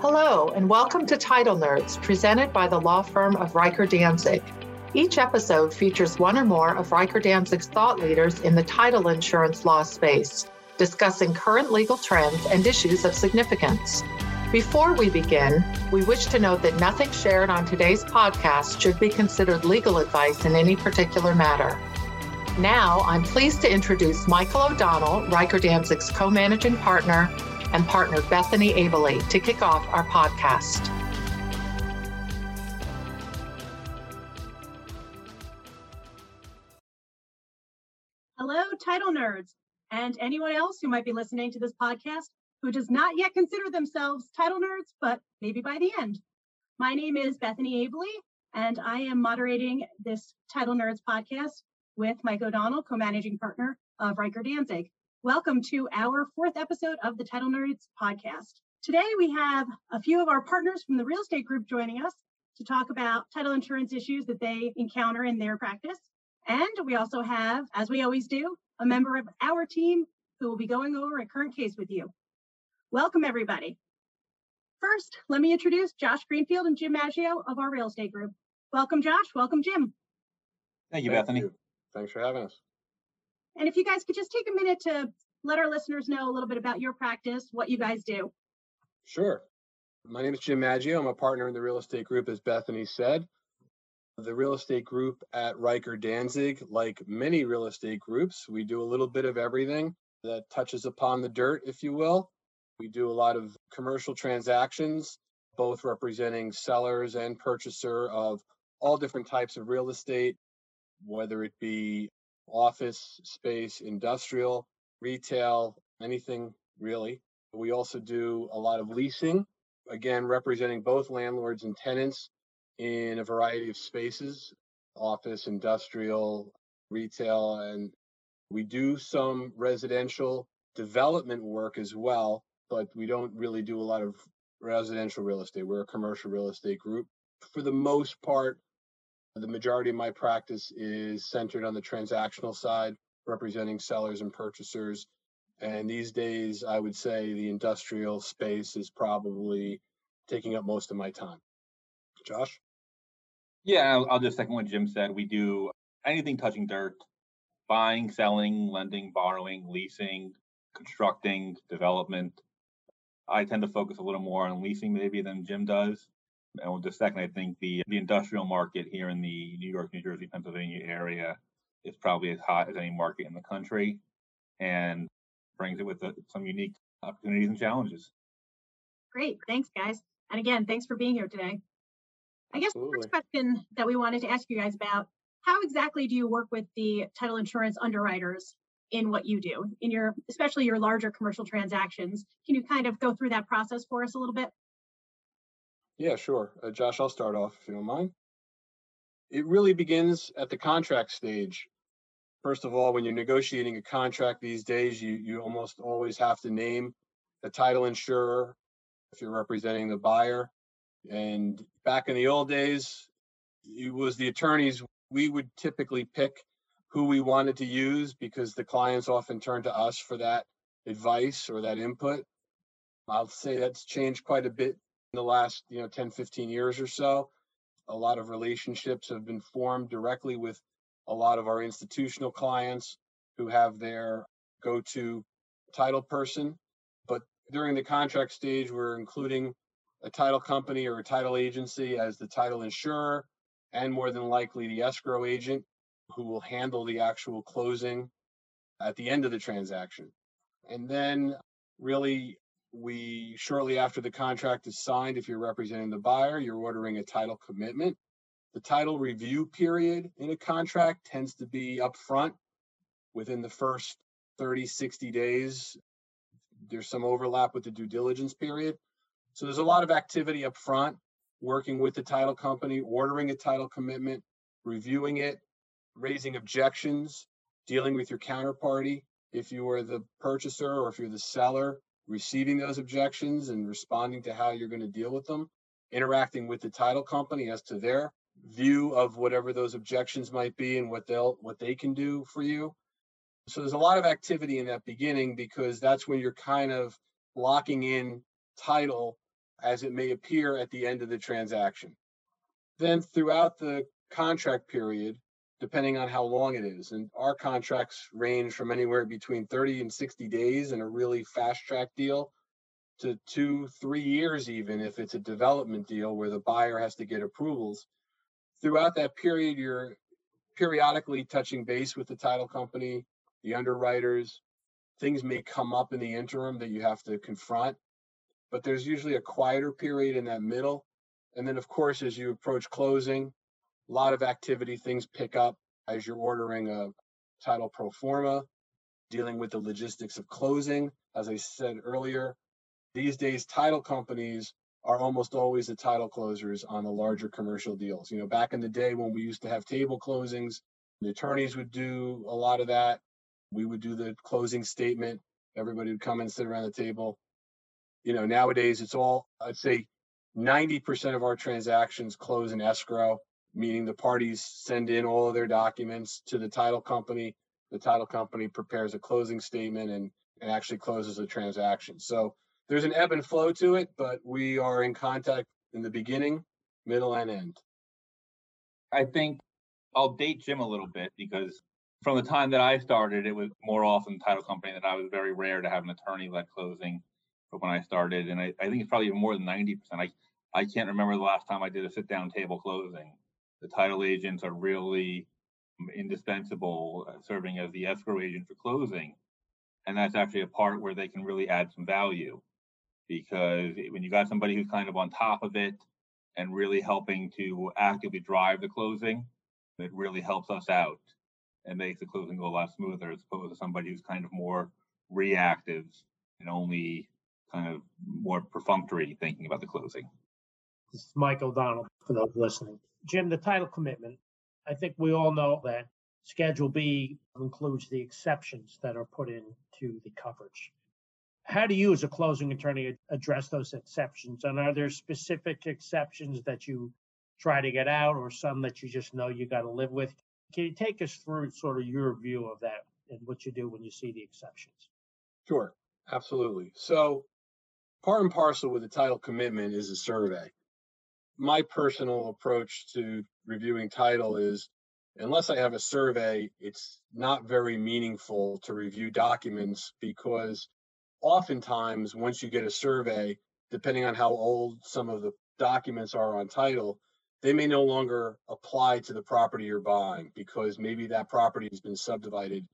Hello, and welcome to Title Nerds, presented by the law firm of Riker Danzig. Each episode features one or more of Riker Danzig's thought leaders in the title insurance law space, discussing current legal trends and issues of significance. Before we begin, we wish to note that nothing shared on today's podcast should be considered legal advice in any particular matter. Now, I'm pleased to introduce Michael O'Donnell, Riker Danzig's co managing partner, and partner Bethany Abely to kick off our podcast. Hello, title nerds, and anyone else who might be listening to this podcast who does not yet consider themselves title nerds, but maybe by the end. My name is Bethany Abely, and I am moderating this Title Nerds podcast with Mike O'Donnell, co managing partner of Riker Danzig. Welcome to our fourth episode of the Title Nerds podcast. Today we have a few of our partners from the real estate group joining us to talk about title insurance issues that they encounter in their practice. And we also have, as we always do, a member of our team who will be going over a current case with you. Welcome, everybody. First, let me introduce Josh Greenfield and Jim Maggio of our real estate group. Welcome, Josh. Welcome, Jim. Thank you, Bethany. you. Thanks for having us. And if you guys could just take a minute to let our listeners know a little bit about your practice, what you guys do. Sure. My name is Jim Maggio. I'm a partner in the real estate group, as Bethany said. The real estate group at Riker Danzig, like many real estate groups, we do a little bit of everything that touches upon the dirt, if you will. We do a lot of commercial transactions, both representing sellers and purchaser of all different types of real estate, whether it be office space, industrial, retail, anything really. We also do a lot of leasing, again, representing both landlords and tenants in a variety of spaces office, industrial, retail, and we do some residential development work as well, but we don't really do a lot of residential real estate. We're a commercial real estate group. For the most part, the majority of my practice is centered on the transactional side, representing sellers and purchasers. And these days, I would say the industrial space is probably taking up most of my time. Josh? Yeah, I'll, just second what Jim said. We do anything touching dirt, buying, selling, lending, borrowing, leasing, constructing, development. I tend to focus a little more on leasing maybe than Jim does. And with the second, I think the the industrial market here in the New York, New Jersey, Pennsylvania area is probably as hot as any market in the country, and brings it with a, some unique opportunities and challenges. Great. Thanks, guys. And again, thanks for being here today. I guess the first question that we wanted to ask you guys about how exactly do you work with the title insurance underwriters in what you do in your especially your larger commercial transactions can you kind of go through that process for us a little bit Yeah, sure. Uh, Josh, I'll start off if you don't mind. It really begins at the contract stage. First of all, when you're negotiating a contract these days, you, you almost always have to name the title insurer if you're representing the buyer. And back in the old days, it was the attorneys, we would typically pick who we wanted to use because the clients often turn to us for that advice or that input. I'll say that's changed quite a bit the last, you know, 10, 15 years or so. A lot of relationships have been formed directly with a lot of our institutional clients who have their go-to title person. But during the contract stage, we're including a title company or a title agency as the title insurer, and more than likely the escrow agent who will handle the actual closing at the end of the transaction. And then really we shortly after the contract is signed, if you're representing the buyer, you're ordering a title commitment. The title review period in a contract tends to be upfront within the first 30, 60 days. There's some overlap with the due diligence period. So there's a lot of activity up front, working with the title company, ordering a title commitment, reviewing it, raising objections, dealing with your counterparty. If you are the purchaser or if you're the seller, receiving those objections and responding to how you're going to deal with them, interacting with the title company as to their view of whatever those objections might be and what they'll what they can do for you. So there's a lot of activity in that beginning because that's when you're kind of locking in title as it may appear at the end of the transaction. Then throughout the contract period, depending on how long it is, and our contracts range from anywhere between 30 and 60 days in a really fast track deal to two, three years, even if it's a development deal where the buyer has to get approvals. Throughout that period, you're periodically touching base with the title company, the underwriters. Things may come up in the interim that you have to confront, but there's usually a quieter period in that middle. And then, of course, as you approach closing, a lot of activity, things pick up as you're ordering a title pro forma, dealing with the logistics of closing. As I said earlier, these days, title companies are almost always the title closers on the larger commercial deals. You know, back in the day when we used to have table closings, the attorneys would do a lot of that. We would do the closing statement. Everybody would come and sit around the table. You know, nowadays it's all, I'd say 90% of our transactions close in escrow, meaning the parties send in all of their documents to the title company. The title company prepares a closing statement and, and actually closes the transaction. So there's an ebb and flow to it, but we are in contact in the beginning, middle, and end. I think I'll date Jim a little bit because from the time that I started, it was more often title company that I was very rare to have an attorney led closing when I started. And I, I think it's probably more than 90%. I, I can't remember the last time I did a sit down table closing. The title agents are really indispensable uh, serving as the escrow agent for closing. And that's actually a part where they can really add some value because when you got somebody who's kind of on top of it and really helping to actively drive the closing, it really helps us out and makes the closing go a lot smoother as opposed to somebody who's kind of more reactive and only kind of more perfunctory thinking about the closing. This is Mike O'Donnell for those listening. Jim, the title commitment, I think we all know that Schedule B includes the exceptions that are put into the coverage. How do you, as a closing attorney, address those exceptions? And are there specific exceptions that you try to get out or some that you just know you got to live with? Can you take us through sort of your view of that and what you do when you see the exceptions? Sure, absolutely. So, part and parcel with the title commitment is a survey. My personal approach to reviewing title is unless I have a survey, it's not very meaningful to review documents because oftentimes once you get a survey depending on how old some of the documents are on title they may no longer apply to the property you're buying because maybe that property has been subdivided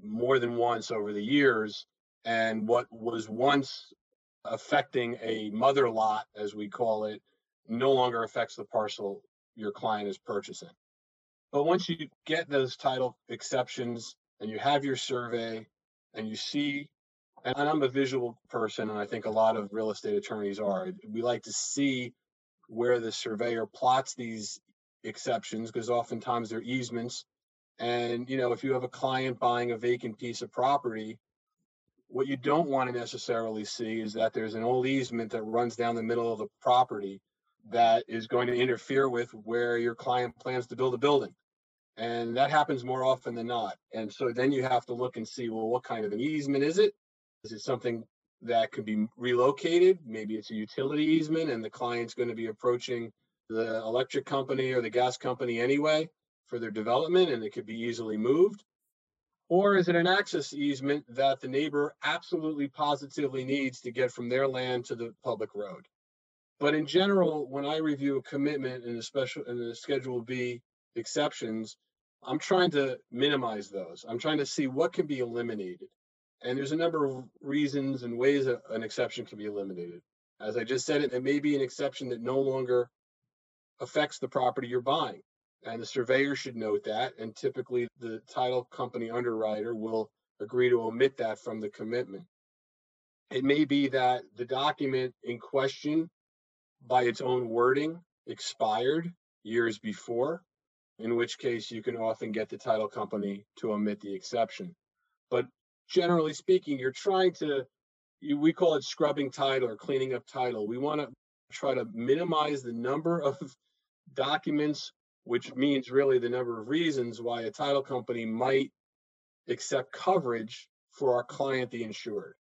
more than once over the years and what was once affecting a mother lot as we call it no longer affects the parcel your client is purchasing but once you get those title exceptions and you have your survey and you see and I'm a visual person, and I think a lot of real estate attorneys are. We like to see where the surveyor plots these exceptions because oftentimes they're easements. And you know, if you have a client buying a vacant piece of property, what you don't want to necessarily see is that there's an old easement that runs down the middle of the property that is going to interfere with where your client plans to build a building. And that happens more often than not. And so then you have to look and see, well, what kind of an easement is it? Is it something that could be relocated? Maybe it's a utility easement and the client's going to be approaching the electric company or the gas company anyway for their development and it could be easily moved. Or is it an access easement that the neighbor absolutely positively needs to get from their land to the public road? But in general, when I review a commitment and the special the Schedule B exceptions, I'm trying to minimize those. I'm trying to see what can be eliminated. And there's a number of reasons and ways that an exception can be eliminated. As I just said, it may be an exception that no longer affects the property you're buying. And the surveyor should note that. And typically, the title company underwriter will agree to omit that from the commitment. It may be that the document in question, by its own wording, expired years before, in which case you can often get the title company to omit the exception. But generally speaking, you're trying to, we call it scrubbing title or cleaning up title. We want to try to minimize the number of documents, which means really the number of reasons why a title company might accept coverage for our client, the insured.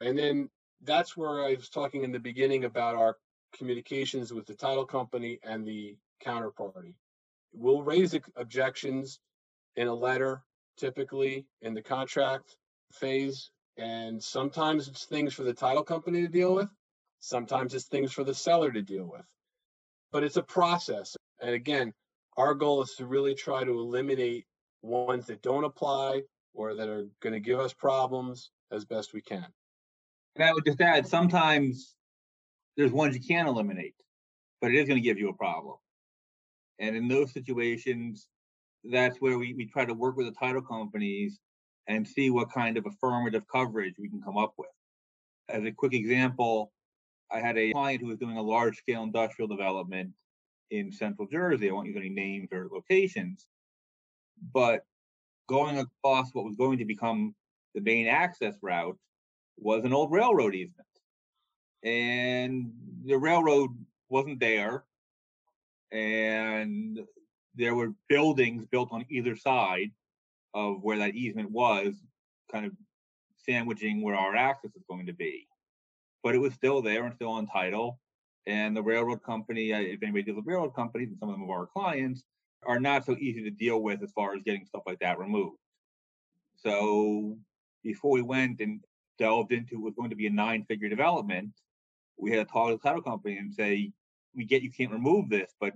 And then that's where I was talking in the beginning about our communications with the title company and the counterparty. We'll raise objections in a letter, typically in the contract phase. And sometimes it's things for the title company to deal with, sometimes it's things for the seller to deal with. But it's a process. And again, our goal is to really try to eliminate ones that don't apply or that are going to give us problems as best we can. And I would just add sometimes there's ones you can't eliminate, but it is going to give you a problem. And in those situations, that's where we, we try to work with the title companies and see what kind of affirmative coverage we can come up with. As a quick example, I had a client who was doing a large scale industrial development in central Jersey. I won't use any names or locations, but going across what was going to become the main access route was an old railroad easement. And the railroad wasn't there. And there were buildings built on either side of where that easement was, kind of sandwiching where our access is going to be. But it was still there and still on title. And the railroad company, uh, if anybody deals with railroad companies, and some of them are our clients, are not so easy to deal with as far as getting stuff like that removed. So before we went and delved into it was going to be a nine-figure development, we had to talk to the title company and say, we get you can't remove this, but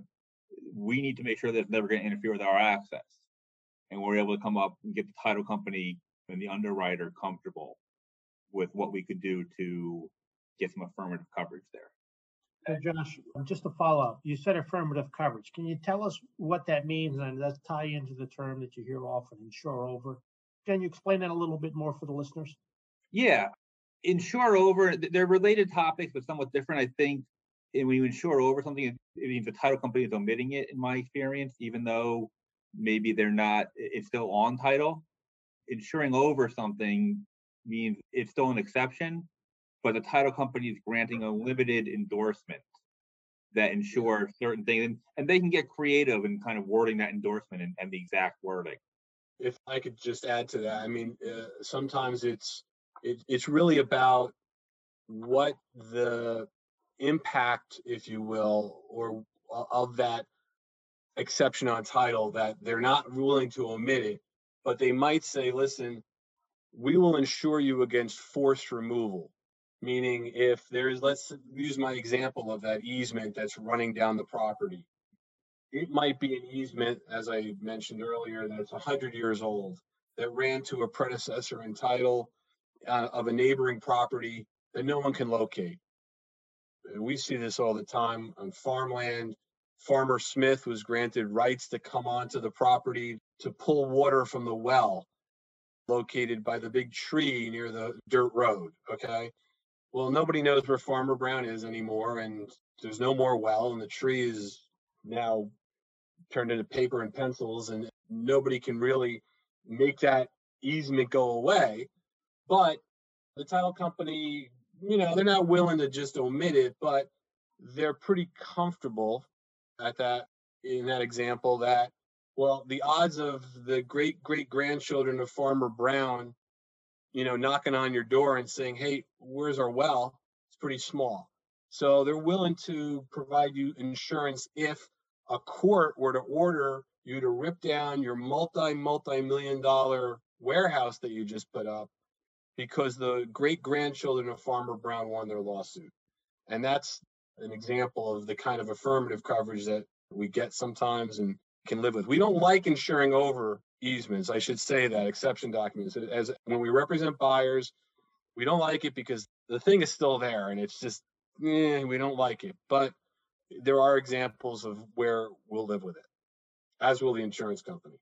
we need to make sure that it's never going to interfere with our access. And we're able to come up and get the title company and the underwriter comfortable with what we could do to get some affirmative coverage there. Hey, Josh, just a follow up, you said affirmative coverage. Can you tell us what that means? And let's tie into the term that you hear often, insure over. Can you explain that a little bit more for the listeners? Yeah, insure over. They're related topics, but somewhat different. I think and when you insure over something, it means the title company is omitting it. In my experience, even though maybe they're not, it's still on title. Insuring over something means it's still an exception, but the title company is granting a limited endorsement that ensures certain things, and, and they can get creative in kind of wording that endorsement and, and the exact wording if I could just add to that, I mean, uh, sometimes it's it, it's really about what the impact, if you will, or of that exception on title that they're not willing to omit it, but they might say, listen, we will insure you against forced removal. Meaning, if there's, let's use my example of that easement that's running down the property it might be an easement, as I mentioned earlier, that's 100 years old that ran to a predecessor in title uh, of a neighboring property that no one can locate. We see this all the time on farmland. Farmer Smith was granted rights to come onto the property to pull water from the well located by the big tree near the dirt road. Okay. Well, nobody knows where Farmer Brown is anymore, and there's no more well, and the tree is now turned into paper and pencils, and nobody can really make that easement go away. But the title company, you know, they're not willing to just omit it, but they're pretty comfortable at that in that example that well the odds of the great great grandchildren of farmer brown you know knocking on your door and saying hey where's our well? It's pretty small. So they're willing to provide you insurance if a court were to order you to rip down your multi multi million dollar warehouse that you just put up because the great grandchildren of Farmer Brown won their lawsuit. And that's an example of the kind of affirmative coverage that we get sometimes and can live with. We don't like insuring over easements. I should say that exception documents as when we represent buyers, we don't like it because the thing is still there and it's just eh, we don't like it. But there are examples of where we'll live with it, as will the insurance company.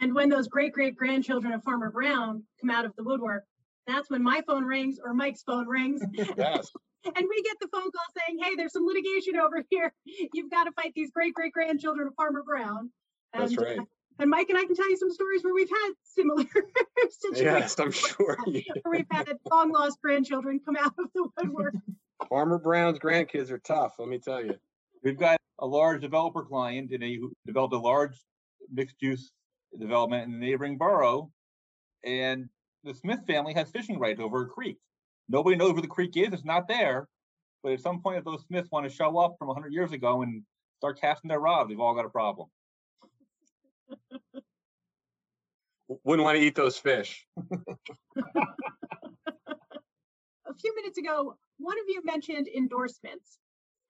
And when those great great grandchildren of Farmer Brown come out of the woodwork, that's when my phone rings or Mike's phone rings. yes. and we get the phone call saying, hey, there's some litigation over here. You've got to fight these great great grandchildren of Farmer Brown. And, that's right. Uh, and Mike and I can tell you some stories where we've had similar situations. Yes, I'm sure. where we've had long lost grandchildren come out of the woodwork. Farmer Brown's grandkids are tough, let me tell you. We've got a large developer client and who developed a large mixed use development in the neighboring borough. And the Smith family has fishing rights over a creek. nobody knows where the creek is. It's not there. But at some point, if those Smiths want to show up from 100 years ago and start casting their rods, they've all got a problem. Wouldn't want to eat those fish. A few minutes ago, one of you mentioned endorsements.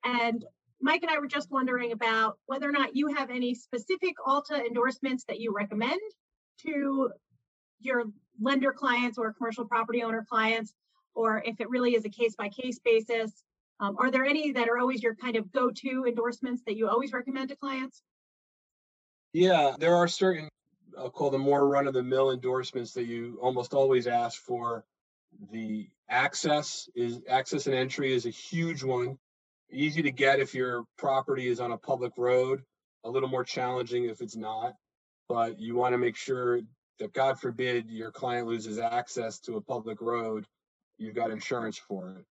And Mike and I were just wondering about whether or not you have any specific ALTA endorsements that you recommend to your lender clients or commercial property owner clients, or if it really is a case by case basis. Um, are there any that are always your kind of go to endorsements that you always recommend to clients? Yeah, there are certain, I'll call them more run of the mill endorsements that you almost always ask for. The access is access and entry is a huge one. Easy to get if your property is on a public road, a little more challenging if it's not. But you want to make sure that God forbid your client loses access to a public road, you've got insurance for it.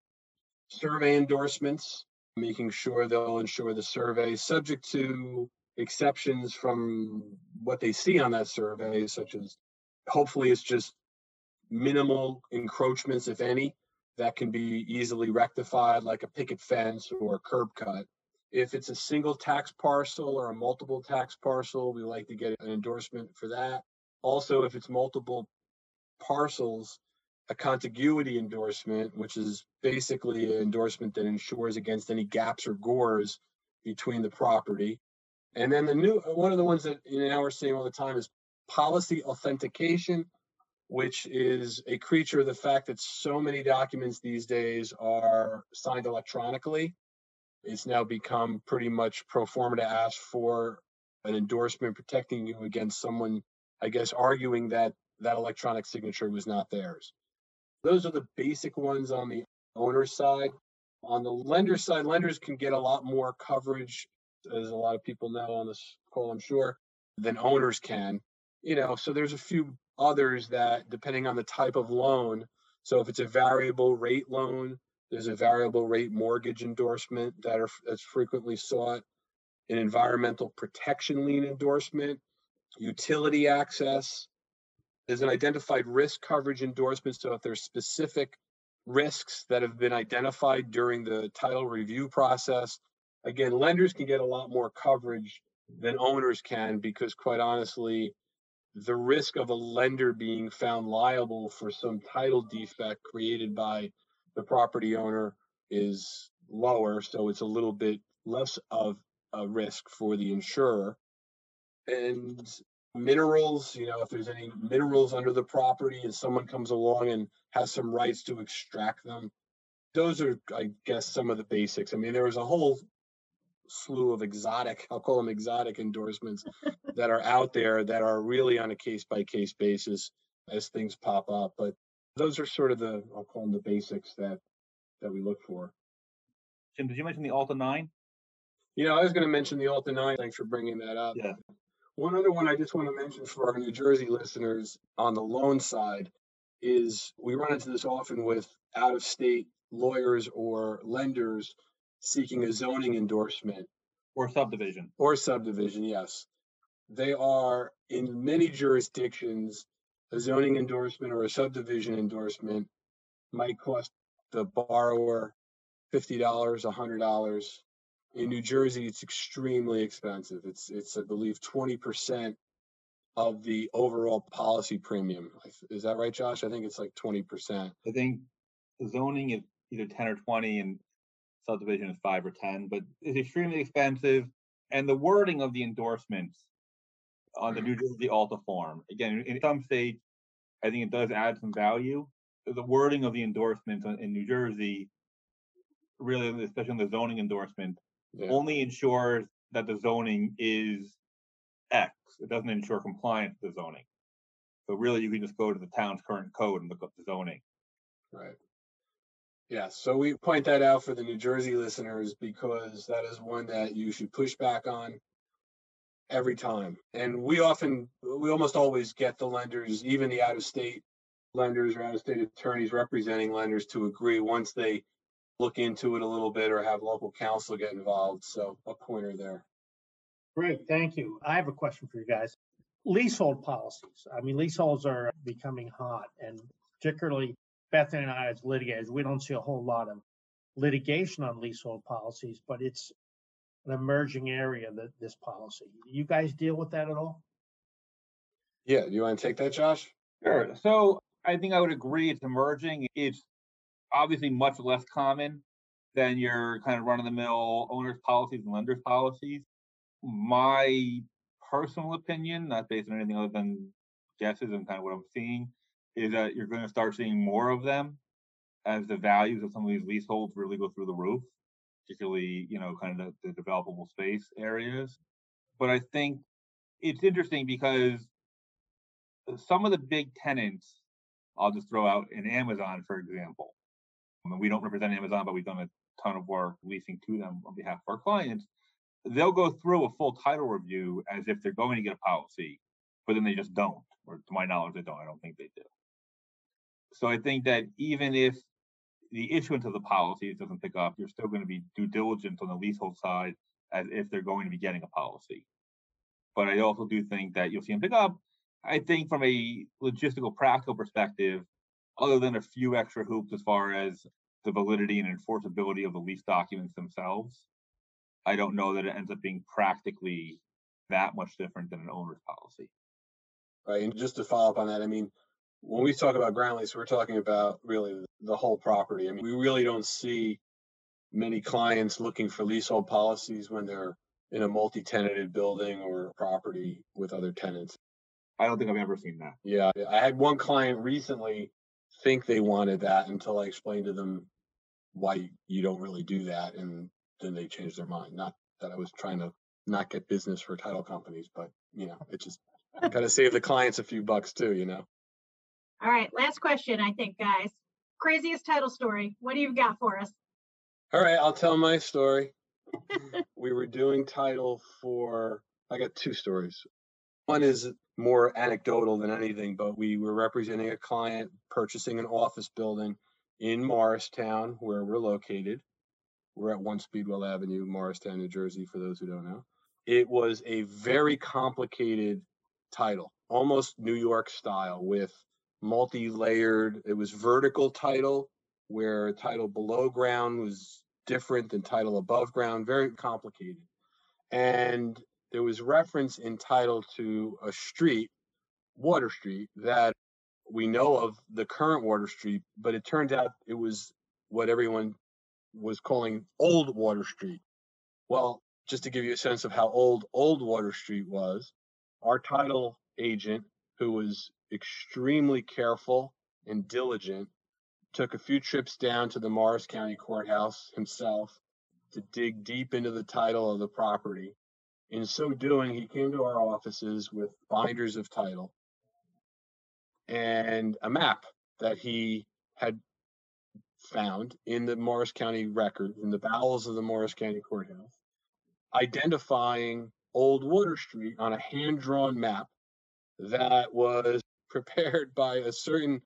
Survey endorsements, making sure they'll insure the survey subject to exceptions from what they see on that survey, such as hopefully it's just minimal encroachments, if any, that can be easily rectified, like a picket fence or a curb cut. If it's a single tax parcel or a multiple tax parcel, we like to get an endorsement for that. Also, if it's multiple parcels, a contiguity endorsement, which is basically an endorsement that ensures against any gaps or gores between the property. And then the new one of the ones that you know we're seeing all the time is policy authentication, which is a creature of the fact that so many documents these days are signed electronically. It's now become pretty much pro forma to ask for an endorsement protecting you against someone, I guess, arguing that that electronic signature was not theirs. Those are the basic ones on the owner side. On the lender side, lenders can get a lot more coverage, as a lot of people know on this call, I'm sure, than owners can. You know, so there's a few others that, depending on the type of loan, so if it's a variable rate loan, there's a variable rate mortgage endorsement that are that's frequently sought, an environmental protection lien endorsement, utility access, there's an identified risk coverage endorsement. So if there's specific risks that have been identified during the title review process, again, lenders can get a lot more coverage than owners can because quite honestly, the risk of a lender being found liable for some title defect created by the property owner is lower. So it's a little bit less of a risk for the insurer. And minerals, you know, if there's any minerals under the property and someone comes along and has some rights to extract them. Those are, I guess, some of the basics. I mean, there was a whole slew of exotic, I'll call them exotic endorsements that are out there that are really on a case by case basis as things pop up. But those are sort of the, I'll call them the basics that that we look for. Jim, did you mention the ALTA 9? You know, I was going to mention the ALTA 9. Thanks for bringing that up. Yeah. One other one I just want to mention for our New Jersey listeners on the loan side is we run into this often with out of state lawyers or lenders seeking a zoning endorsement or subdivision. Or subdivision, yes. They are in many jurisdictions, a zoning endorsement or a subdivision endorsement might cost the borrower $50, $100 in New Jersey, it's extremely expensive. It's it's I believe twenty percent of the overall policy premium. Is that right, Josh? I think it's like twenty percent. I think zoning is either ten or twenty, and subdivision is five or ten. But it's extremely expensive, and the wording of the endorsements on the mm-hmm. New Jersey ALTA form. Again, in some states, I think it does add some value. The wording of the endorsements in New Jersey, really, especially in the zoning endorsement, yeah. only ensures that the zoning is X. It doesn't ensure compliance with the zoning. So really, you can just go to the town's current code and look up the zoning. Right. Yeah, so we point that out for the New Jersey listeners because that is one that you should push back on every time. And we often, we almost always get the lenders, even the out of state lenders or out of state attorneys representing lenders to agree once they look into it a little bit or have local counsel get involved. So a pointer there. Great, thank you. I have a question for you guys. Leasehold policies. I mean, leaseholds are becoming hot, and particularly Bethany and I as litigators, we don't see a whole lot of litigation on leasehold policies, but it's an emerging area that this policy. You guys deal with that at all? Yeah, do you want to take that, Josh? Sure. So I think I would agree it's emerging. It's obviously much less common than your kind of run of the mill owners policies and lenders policies. My personal opinion, not based on anything other than guesses and kind of what I'm seeing, is that you're going to start seeing more of them as the values of some of these leaseholds really go through the roof, particularly, you know, kind of the, the developable space areas. But I think it's interesting because some of the big tenants, I'll just throw out in Amazon, for example. I mean, we don't represent Amazon, but we've done a ton of work leasing to them on behalf of our clients. They'll go through a full title review as if they're going to get a policy, but then they just don't. Or to my knowledge, they don't. I don't think they do. So I think that even if the issuance of the policies doesn't pick up, you're still going to be due diligence on the leasehold side as if they're going to be getting a policy. But I also do think that you'll see them pick up. I think from a logistical, practical perspective, other than a few extra hoops as far as the validity and enforceability of the lease documents themselves, I don't know that it ends up being practically that much different than an owner's policy. Right. And just to follow up on that, I mean, when we talk about ground lease, we're talking about really the whole property. I mean, we really don't see many clients looking for leasehold policies when they're in a multi-tenanted building or property with other tenants. I don't think I've ever seen that. Yeah, I had one client recently think they wanted that until I explained to them why you don't really do that, and then they changed their mind. Not that I was trying to not get business for title companies, but you know, it just got to save the clients a few bucks too, you know. All right, last question, I think, guys. Craziest title story. What do you got for us? All right, I'll tell my story. we were doing title for, I got two stories. One is more anecdotal than anything, but we were representing a client purchasing an office building in Morristown, where we're located. We're at One Speedwell Avenue, Morristown, New Jersey, for those who don't know. It was a very complicated title, almost New York style, with multi-layered. It was vertical title, where title below ground was different than title above ground. Very complicated, and there was reference in title to a street, Water Street, that we know of the current Water Street, but it turned out it was what everyone was calling Old Water Street. Well, just to give you a sense of how old Old Water Street was, our title agent, who was extremely careful and diligent, took a few trips down to the Morris County Courthouse himself to dig deep into the title of the property. In so doing, he came to our offices with binders of title and a map that he had found in the Morris County record, in the bowels of the Morris County Courthouse, identifying Old Water Street on a hand drawn map that was prepared by a certain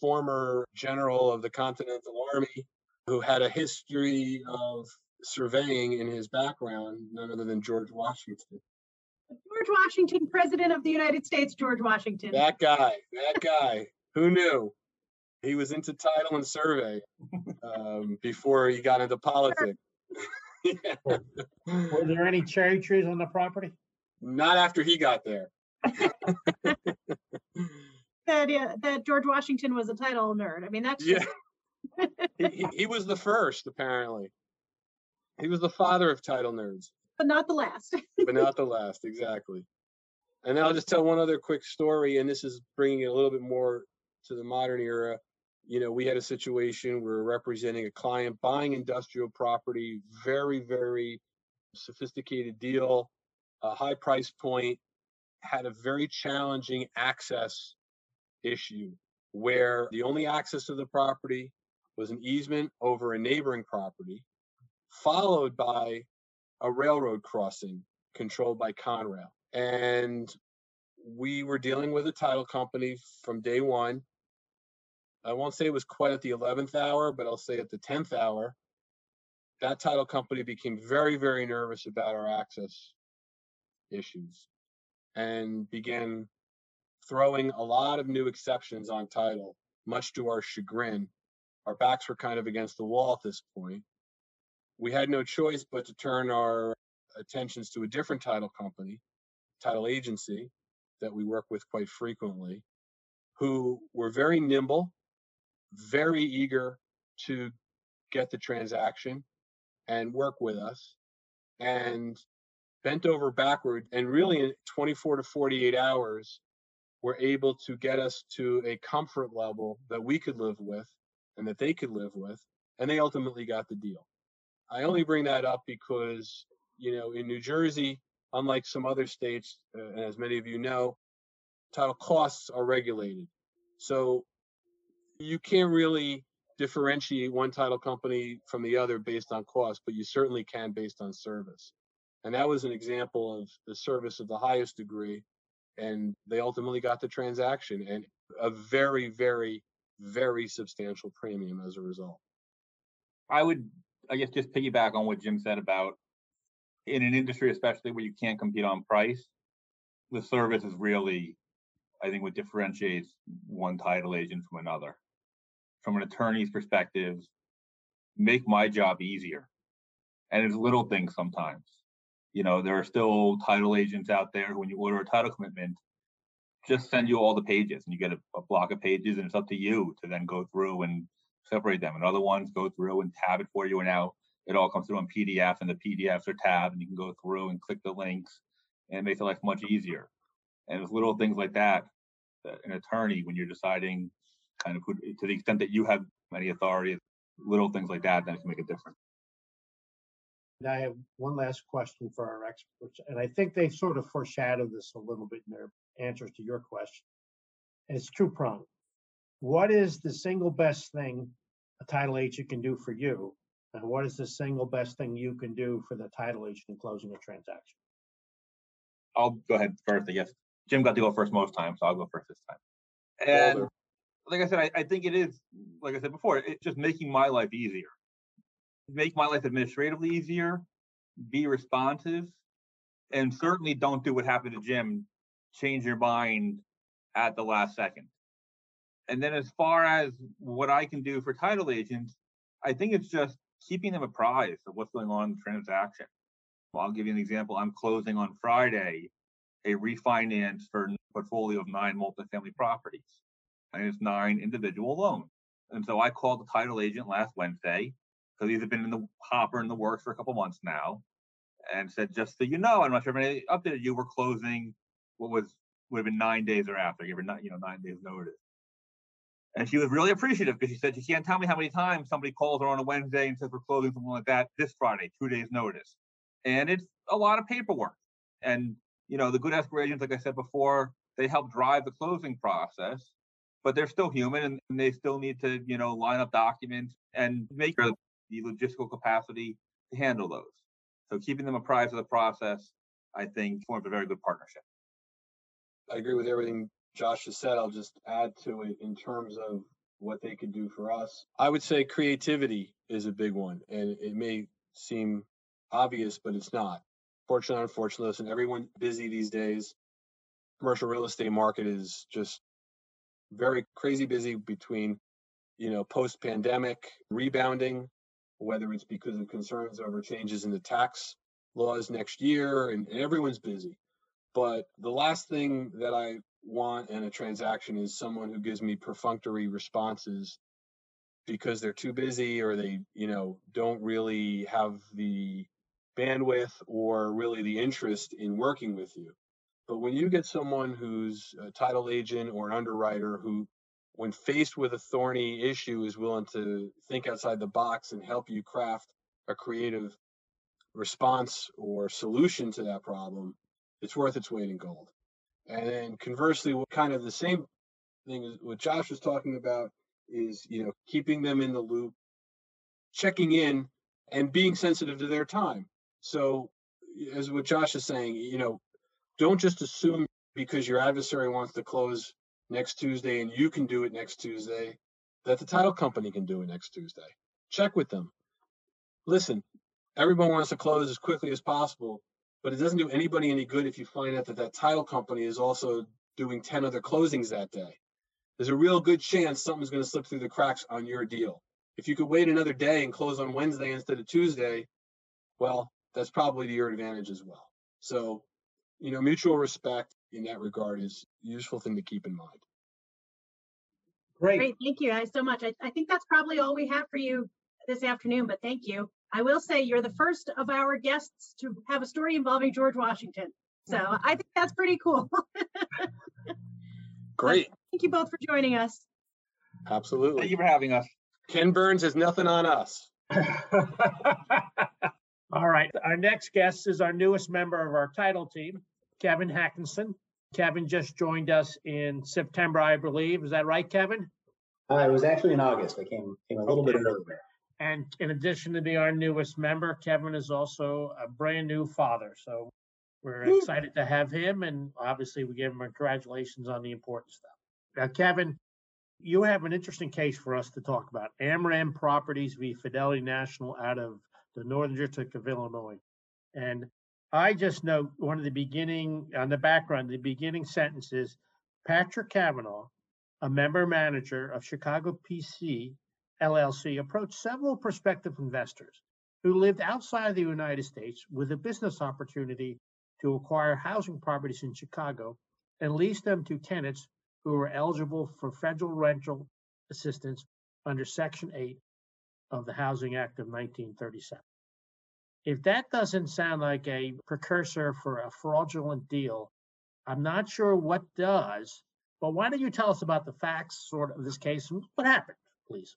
former general of the Continental Army who had a history of surveying in his background, none other than George Washington. George Washington, President of the United States, George Washington. That guy, that guy. Who knew? He was into title and survey um, before he got into politics. yeah. Were there any cherry trees on the property? Not after he got there. that yeah, that George Washington was a title nerd. I mean, that's yeah. he, he, he was the first, apparently. He was the father of title nerds, but not the last. but not the last, exactly. And then I'll just tell one other quick story, and this is bringing it a little bit more to the modern era. You know, we had a situation where we're representing a client buying industrial property, very, very sophisticated deal, a high price point, had a very challenging access issue where the only access to the property was an easement over a neighboring property, followed by a railroad crossing controlled by Conrail. And we were dealing with a title company from day one. I won't say it was quite at the 11th hour, but I'll say at the 10th hour, that title company became very, very nervous about our access issues and began throwing a lot of new exceptions on title much to our chagrin. Our backs were kind of against the wall at this point. We had no choice but to turn our attentions to a different title company, title agency that we work with quite frequently, who were very nimble, very eager to get the transaction and work with us, and bent over backward. And really, in 24 to 48 hours, were able to get us to a comfort level that we could live with and that they could live with. And they ultimately got the deal. I only bring that up because, you know, in New Jersey, unlike some other states, uh, and as many of you know, title costs are regulated. So you can't really differentiate one title company from the other based on cost, but you certainly can based on service. And that was an example of the service of the highest degree. And they ultimately got the transaction and a very, very, very substantial premium as a result. I would, I guess, just piggyback on what Jim said about in an industry, especially where you can't compete on price, the service is really, I think, what differentiates one title agent from another. From an attorney's perspective, make my job easier. And it's little things sometimes. You know, there are still title agents out there who when you order a title commitment, just send you all the pages and you get a, a block of pages and it's up to you to then go through and separate them. And other ones go through and tab it for you and now it all comes through on PDF and the PDFs are tabbed and you can go through and click the links and it makes life much easier. And it's little things like that, that an attorney, when you're deciding kind of who, to the extent that you have any authority, little things like that, then it can make a difference. And I have one last question for our experts, and I think they sort of foreshadowed this a little bit in their answers to your question. And it's two pronged. What is the single best thing a title agent can do for you? And what is the single best thing you can do for the title agent in closing a transaction? I'll go ahead first, I guess. Jim got to go first most times, so I'll go first this time. And like I said, I, I think it is, like I said before, it's just making my life easier. Make my life administratively easier, be responsive, and certainly don't do what happened to Jim, change your mind at the last second. And then as far as what I can do for title agents, I think it's just keeping them apprised of what's going on in the transaction. Well, I'll give you an example. I'm closing on Friday a refinance for a portfolio of nine multifamily properties, and it's nine individual loans. And so I called the title agent last Wednesday because these have been in the hopper in the works for a couple months now, and said, just so you know, I'm not sure if I updated you, we're closing what was would have been nine days or after, nine, you know, nine days notice. And she was really appreciative because she said she can't tell me how many times somebody calls her on a Wednesday and says we're closing something like that this Friday, two days notice. And it's a lot of paperwork. And you know, the good escrow agents, like I said before, they help drive the closing process, but they're still human and, and they still need to, you know, line up documents and make sure the logistical capacity to handle those. So keeping them apprised of the process, I think, forms a very good partnership. I agree with everything Josh has said. I'll just add to it in terms of what they could do for us. I would say creativity is a big one, and it may seem obvious, but it's not. Fortunately, unfortunately, listen, everyone's busy these days. Commercial real estate market is just very crazy busy between, you know, post pandemic rebounding, whether it's because of concerns over changes in the tax laws next year, and, and everyone's busy. But the last thing that I want in a transaction is someone who gives me perfunctory responses because they're too busy or they, you know, don't really have the bandwidth or really the interest in working with you. But when you get someone who's a title agent or an underwriter who, when faced with a thorny issue, is willing to think outside the box and help you craft a creative response or solution to that problem, it's worth its weight in gold. And then conversely, what kind of the same thing is what Josh was talking about is, you know, keeping them in the loop, checking in and being sensitive to their time. So as what Josh is saying, you know, don't just assume because your adversary wants to close next Tuesday and you can do it next Tuesday that the title company can do it next Tuesday. Check with them. Listen, everyone wants to close as quickly as possible, but it doesn't do anybody any good if you find out that that title company is also doing 10 other closings that day. there's a real good chance something's going to slip through the cracks on your deal. If you could wait another day and close on Wednesday instead of Tuesday, well, that's probably to your advantage as well. So, you know, mutual respect in that regard is a useful thing to keep in mind. Great. Great, thank you guys so much. I, I think that's probably all we have for you this afternoon, but thank you. I will say you're the first of our guests to have a story involving George Washington. So I think that's pretty cool. Great. Thank you both for joining us. Absolutely. Thank you for having us. Ken Burns is nothing on us. All right, our next guest is our newest member of our title team, Kevin Hackinson. Kevin just joined us in September, I believe. Is that right, Kevin? Uh, it was actually in August. I came came a little bit earlier. And in addition to being our newest member, Kevin is also a brand new father. So we're Woo. excited to have him. And obviously, we give him congratulations on the important stuff. Now, Kevin, you have an interesting case for us to talk about Amram Properties v. Fidelity National out of the Northern District of Illinois. And I just note one of the beginning, on the background, the beginning sentences Patrick Kavanaugh, a member manager of Chicago PC LLC approached several prospective investors who lived outside the United States with a business opportunity to acquire housing properties in Chicago and lease them to tenants who were eligible for federal rental assistance under Section 8 of the Housing Act of 1937. If that doesn't sound like a precursor for a fraudulent deal, I'm not sure what does. But why don't you tell us about the facts, sort of, this case what happened, please?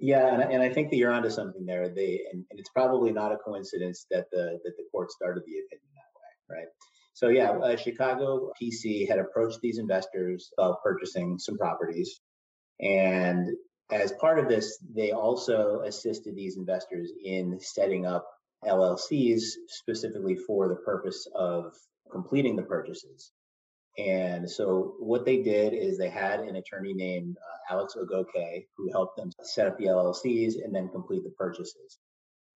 Yeah, and, I- and I think that you're onto something there. They and, and it's probably not a coincidence that the that the court started the opinion that way, right? So yeah, uh, Chicago PC had approached these investors about purchasing some properties, and as part of this, they also assisted these investors in setting up LLCs specifically for the purpose of completing the purchases. And so what they did is they had an attorney named uh, Alex Ogoke who helped them set up the LLCs and then complete the purchases.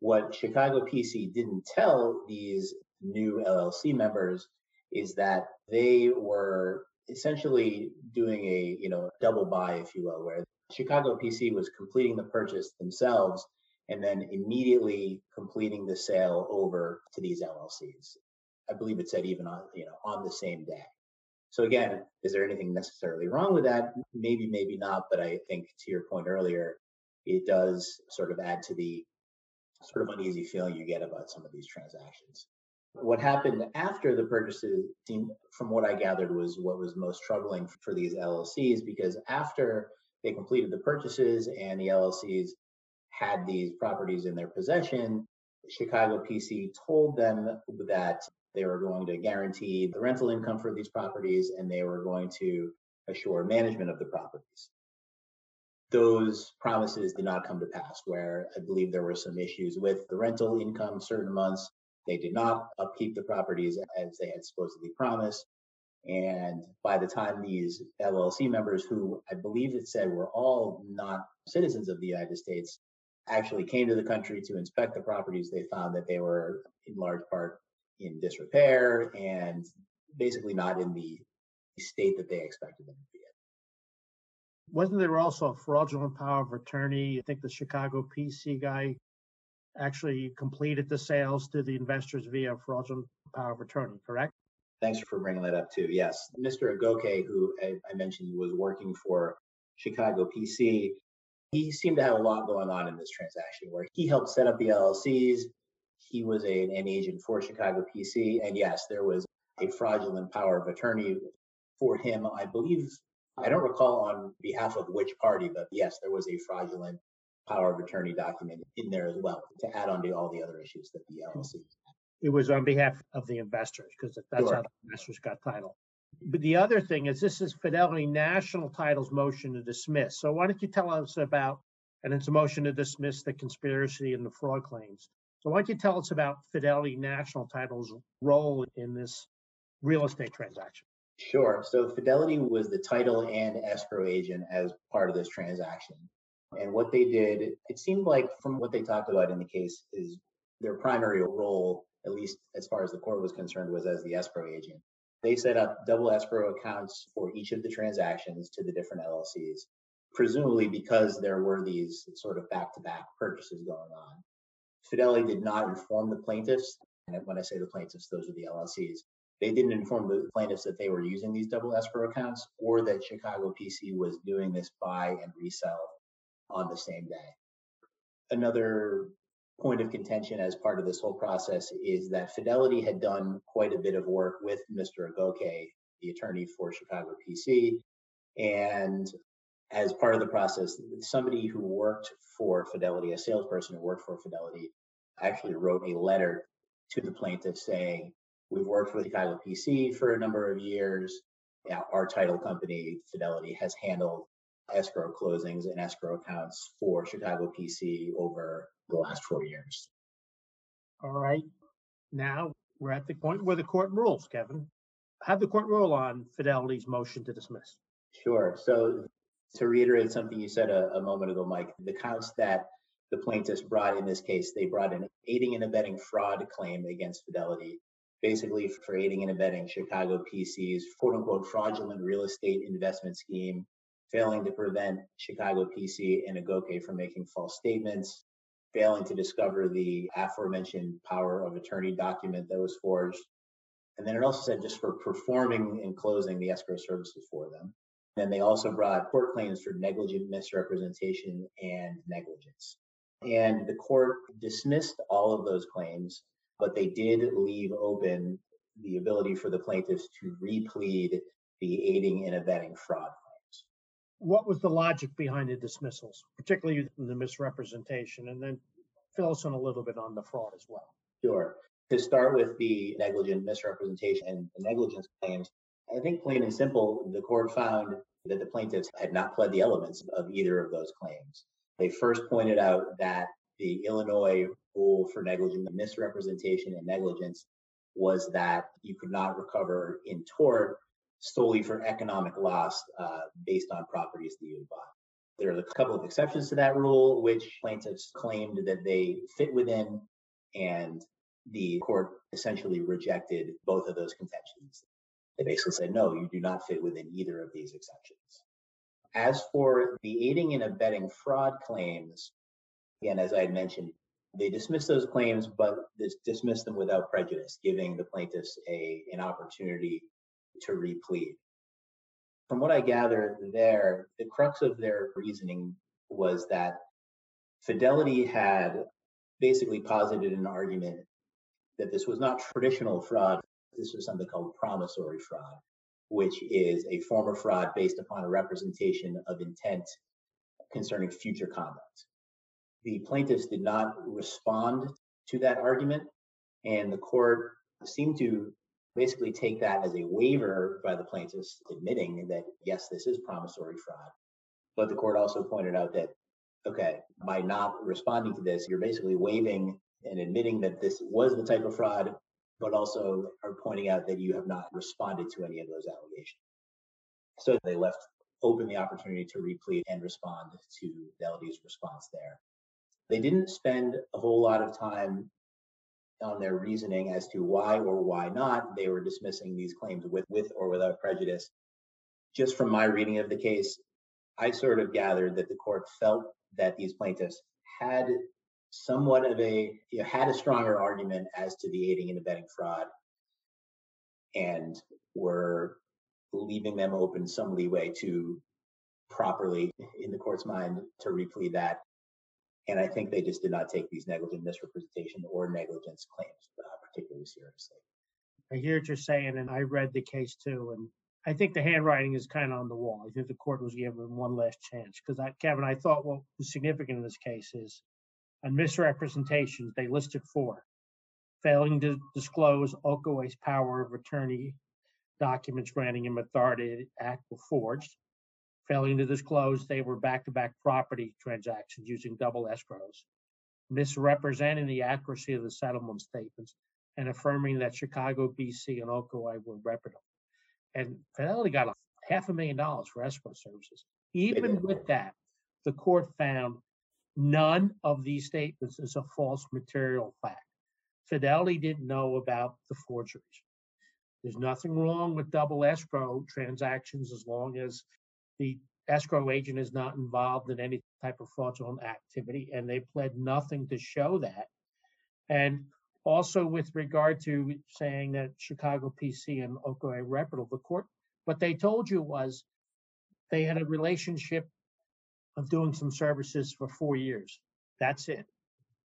What Chicago PC didn't tell these new LLC members is that they were essentially doing a, you know, double buy, if you will, where Chicago PC was completing the purchase themselves and then immediately completing the sale over to these LLCs. I believe it said even on, you know, on the same day. So again, is there anything necessarily wrong with that? Maybe, maybe not. But I think to your point earlier, it does sort of add to the sort of uneasy feeling you get about some of these transactions. What happened after the purchases, from what I gathered, was what was most troubling for these LLCs because after they completed the purchases and the LLCs had these properties in their possession, Chicago PC told them that they were going to guarantee the rental income for these properties and they were going to assure management of the properties. Those promises did not come to pass, where I believe there were some issues with the rental income certain months. They did not upkeep the properties as they had supposedly promised. And by the time these LLC members, who I believe it said were all not citizens of the United States, actually came to the country to inspect the properties, they found that they were in large part in disrepair and basically not in the state that they expected them to be in. Wasn't there also a fraudulent power of attorney? I think the Chicago PC guy actually completed the sales to the investors via fraudulent power of attorney, correct? Thanks for bringing that up too. Yes, Mr. Agoke, who I, I mentioned was working for Chicago PC, he seemed to have a lot going on in this transaction where he helped set up the LLCs. He was a, an agent for Chicago PC. And yes, there was a fraudulent power of attorney for him. I believe, I don't recall on behalf of which party, but yes, there was a fraudulent power of attorney document in there as well to add on to all the other issues that the LLC. It was on behalf of the investors because that's Sure. how the investors got title. But the other thing is this is Fidelity National Title's motion to dismiss. So why don't you tell us about, and it's a motion to dismiss the conspiracy and the fraud claims. So why don't you tell us about Fidelity National Title's role in this real estate transaction? Sure. So Fidelity was the title and escrow agent as part of this transaction. And what they did, it seemed like from what they talked about in the case, is their primary role, at least as far as the court was concerned, was as the escrow agent. They set up double escrow accounts for each of the transactions to the different LLCs, presumably because there were these sort of back to back purchases going on. Fidelity did not inform the plaintiffs, and when I say the plaintiffs, those are the LLCs. They didn't inform the plaintiffs that they were using these double escrow accounts or that Chicago PC was doing this buy and resell on the same day. Another point of contention as part of this whole process is that Fidelity had done quite a bit of work with Mr. Agoke, the attorney for Chicago PC. And as part of the process, somebody who worked for Fidelity, a salesperson who worked for Fidelity, actually wrote a letter to the plaintiff saying, We've worked with Chicago PC for a number of years. Yeah, our title company, Fidelity, has handled escrow closings and escrow accounts for Chicago PC over the last four years. All right. Now we're at the point where the court rules, Kevin. Have the court rule on Fidelity's motion to dismiss. Sure. So to reiterate something you said a, a moment ago, Mike, the counts that the plaintiffs brought in this case, they brought an aiding and abetting fraud claim against Fidelity, basically for aiding and abetting Chicago PC's quote unquote fraudulent real estate investment scheme, failing to prevent Chicago PC and Agoke from making false statements, failing to discover the aforementioned power of attorney document that was forged. And then it also said just for performing and closing the escrow services for them. And they also brought court claims for negligent misrepresentation and negligence. And the court dismissed all of those claims, but they did leave open the ability for the plaintiffs to replead the aiding and abetting fraud claims. what was the logic behind the dismissals, particularly the misrepresentation, and then fill us in a little bit on the fraud as well. Sure. To start with the negligent misrepresentation and negligence claims, I think plain and simple, the court found that the plaintiffs had not pled the elements of either of those claims. They first pointed out that the Illinois rule for negligent misrepresentation and negligence was that you could not recover in tort solely for economic loss uh, based on properties that you bought. There are a couple of exceptions to that rule, which plaintiffs claimed that they fit within, and the court essentially rejected both of those contentions. They basically said, no, you do not fit within either of these exceptions. As for the aiding and abetting fraud claims, again, as I had mentioned, they dismissed those claims, but dismissed them without prejudice, giving the plaintiffs a, an opportunity to replead. From what I gather there, the crux of their reasoning was that Fidelity had basically posited an argument that this was not traditional fraud. This was something called promissory fraud, which is a form of fraud based upon a representation of intent concerning future conduct. The plaintiffs did not respond to that argument, and the court seemed to basically take that as a waiver by the plaintiffs admitting that, yes, this is promissory fraud. But the court also pointed out that, okay, by not responding to this, you're basically waiving and admitting that this was the type of fraud, but also are pointing out that you have not responded to any of those allegations. So they left open the opportunity to replead and respond to Fidelity's response there. They didn't spend a whole lot of time on their reasoning as to why or why not they were dismissing these claims with, with or without prejudice. Just from my reading of the case, I sort of gathered that the court felt that these plaintiffs had somewhat of a you know, had a stronger argument as to the aiding and abetting fraud and were leaving them open some leeway to properly in the court's mind to replead that and I think they just did not take these negligent misrepresentation or negligence claims uh, particularly seriously. I hear what you're saying, and I read the case too, and I think the handwriting is kind of on the wall. I think the court was given one last chance because, Kevin, I thought what was significant in this case is on misrepresentations, they listed four failing to disclose Okoe's power of attorney documents granting him authority to act were forged failing to disclose they were back-to-back property transactions using double escrows, misrepresenting the accuracy of the settlement statements, and affirming that Chicago, PC, and Okoe were reputable. And Fidelity got a half a million dollars for escrow services. Even with that, the court found none of these statements is a false material fact. Fidelity didn't know about the forgeries. There's nothing wrong with double escrow transactions as long as the escrow agent is not involved in any type of fraudulent activity, and they pled nothing to show that. And also with regard to saying that Chicago PC and Oakaway reputable, the court, what they told you was they had a relationship of doing some services for four years. That's it.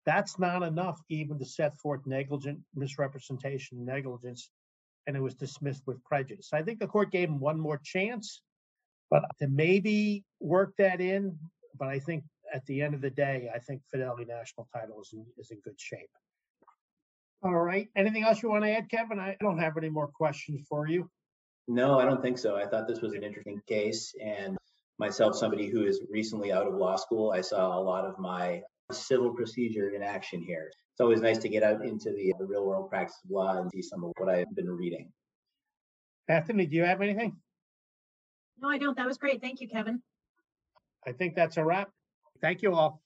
That's not enough even to set forth negligent misrepresentation, negligence, and it was dismissed with prejudice. I think the court gave him one more chance, but to maybe work that in. But I think at the end of the day, I think Fidelity National Title is in, is in good shape. All right. Anything else you want to add, Kevin? I don't have any more questions for you. No, I don't think so. I thought this was an interesting case. And myself, somebody who is recently out of law school, I saw a lot of my civil procedure in action here. It's always nice to get out into the, the real world practice of law and see some of what I've been reading. Bethany, do you have anything? No, I don't. That was great. Thank you, Kevin. I think that's a wrap. Thank you all.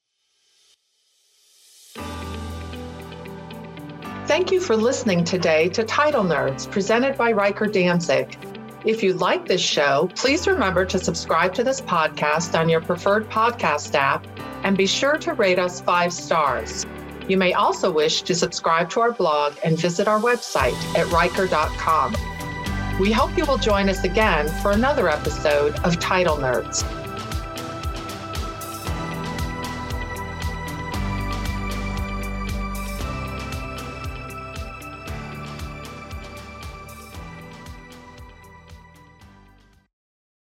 Thank you for listening today to Title Nerds, presented by Riker Danzig. If you like this show, please remember to subscribe to this podcast on your preferred podcast app and be sure to rate us five stars. You may also wish to subscribe to our blog and visit our website at Riker.com. We hope you will join us again for another episode of Title Nerds.